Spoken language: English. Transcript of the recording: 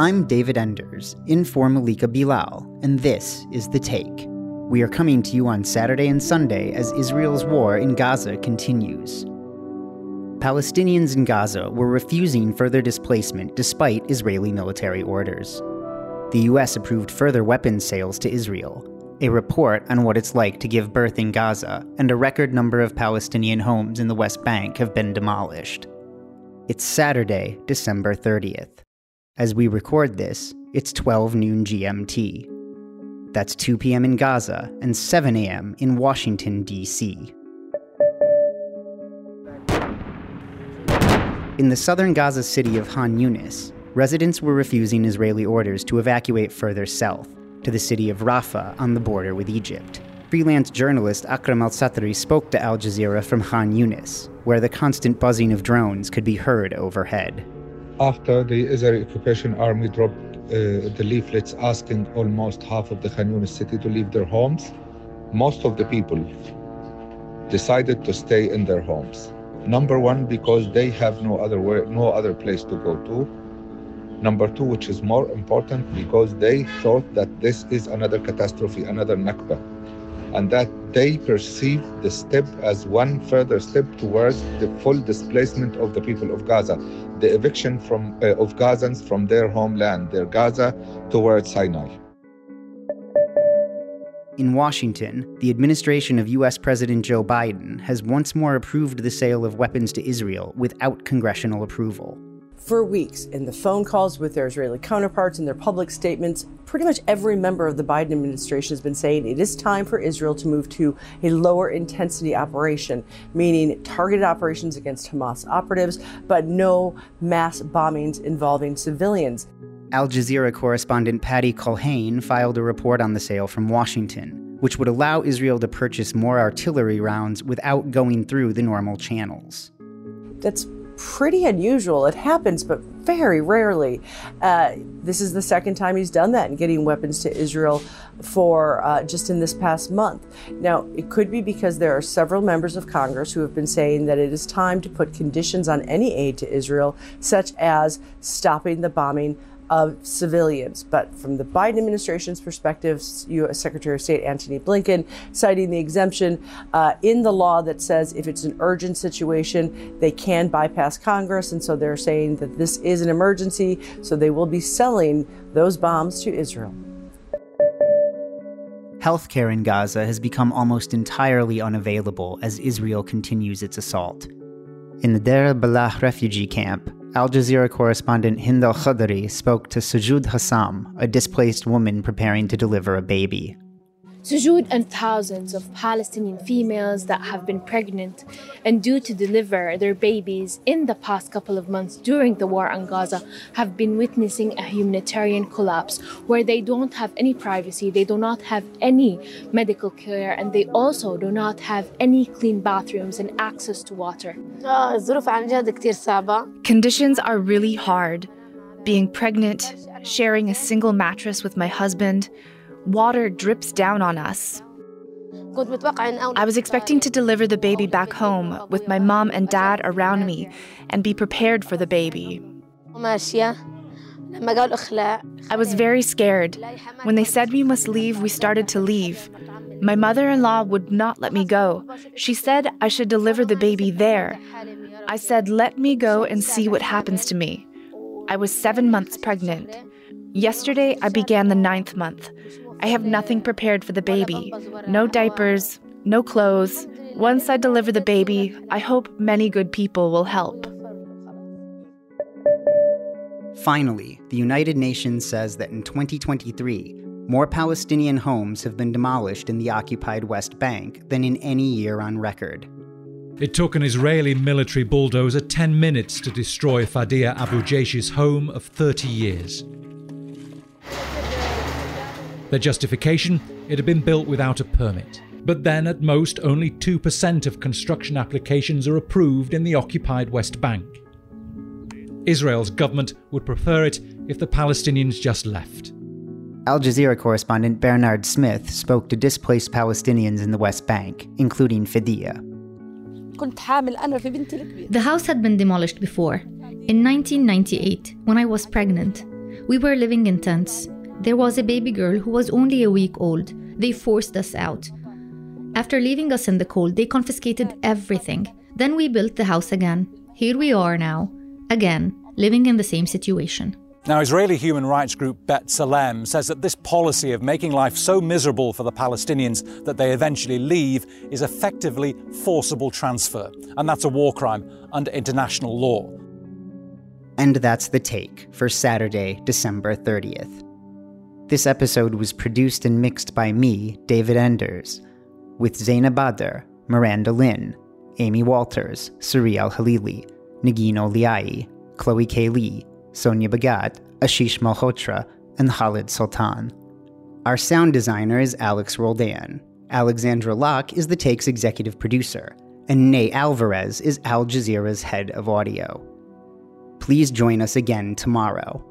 I'm David Enders, in for Malika Bilal, and this is The Take. We are coming to you on Saturday and Sunday as Israel's war in Gaza continues. Palestinians in Gaza were refusing further displacement despite Israeli military orders. The US approved further weapons sales to Israel, a report on what it's like to give birth in Gaza, and a record number of Palestinian homes in the West Bank have been demolished. It's Saturday, December 30th. As we record this, it's 12 noon GMT. That's 2 p.m. in Gaza and 7 a.m. in Washington, D.C. In the southern Gaza city of Khan Yunis, residents were refusing Israeli orders to evacuate further south, to the city of Rafah on the border with Egypt. Freelance journalist Akram al Satarri spoke to Al Jazeera from Khan Yunis, where the constant buzzing of drones could be heard overhead. After the Israeli occupation army dropped uh, the leaflets asking almost half of the Khan Yunis city to leave their homes, most of the people decided to stay in their homes. Number one, because they have no other way, no other place to go to. Number two, which is more important, because they thought that this is another catastrophe, another Nakba, and that they perceive the step as one further step towards the full displacement of the people of Gaza, the eviction from, uh, of Gazans from their homeland, their Gaza, towards Sinai. In Washington, the administration of US President Joe Biden has once more approved the sale of weapons to Israel without congressional approval for weeks in the phone calls with their Israeli counterparts and their public statements. Pretty much every member of the Biden administration has been saying it is time for Israel to move to a lower intensity operation, meaning targeted operations against Hamas operatives, but no mass bombings involving civilians. Al Jazeera correspondent Patty Culhane filed a report on the sale from Washington, which would allow Israel to purchase more artillery rounds without going through the normal channels. That's pretty unusual. It happens, but very rarely. Uh, this is the second time he's done that and getting weapons to Israel for uh, just in this past month. Now, it could be because there are several members of Congress who have been saying that it is time to put conditions on any aid to Israel, such as stopping the bombing of civilians. But from the Biden administration's perspective, U.S. Secretary of State Antony Blinken citing the exemption uh, in the law that says if it's an urgent situation, they can bypass Congress. And so they're saying that this is an emergency, so they will be selling those bombs to Israel. Healthcare in Gaza has become almost entirely unavailable as Israel continues its assault. In the Deir al-Balah refugee camp, Al Jazeera correspondent Hind al Khoudary spoke to Sujud Hassam, a displaced woman preparing to deliver a baby. Sujud and thousands of Palestinian females that have been pregnant and due to deliver their babies in the past couple of months during the war on Gaza have been witnessing a humanitarian collapse where they don't have any privacy, they do not have any medical care, and they also do not have any clean bathrooms and access to water. Conditions are really hard. Being pregnant, sharing a single mattress with my husband, water drips down on us. I was expecting to deliver the baby back home with my mom and dad around me and be prepared for the baby. I was very scared. When they said we must leave, we started to leave. My mother in law would not let me go. She said I should deliver the baby there. I said, let me go and see what happens to me. I was seven months pregnant. Yesterday, I began the ninth month. I have nothing prepared for the baby no diapers, no clothes. Once I deliver the baby, I hope many good people will help. Finally, the United Nations says that in 2023, more Palestinian homes have been demolished in the occupied West Bank than in any year on record. It took an Israeli military bulldozer 10 minutes to destroy Fadia Abu Jaish's home of 30 years. Their justification it had been built without a permit. But then, at most, only 2% of construction applications are approved in the occupied West Bank. Israel's government would prefer it if the Palestinians just left. Al Jazeera correspondent Bernard Smith spoke to displaced Palestinians in the West Bank, including Fadia. The house had been demolished before, in 1998, when I was pregnant. We were living in tents. There was a baby girl who was only a week old. They forced us out. After leaving us in the cold, they confiscated everything. Then we built the house again. Here we are now, again, living in the same situation. Now, Israeli human rights group B'Tselem says that this policy of making life so miserable for the Palestinians that they eventually leave is effectively forcible transfer, and that's a war crime under international law. And that's the take for Saturday, December 30th. This episode was produced and mixed by me, David Enders, with Zainab Badr, Miranda Lin, Amy Walters, Suri Al Halili, Negin Owliaei, Chloe K. Li, Sonia Bhagat, Ashish Malhotra, and Khaled Soltan. Our sound designer is Alex Roldan. Alexandra Locke is the Take's executive producer, and Ney Alvarez is Al Jazeera's head of audio. Please join us again tomorrow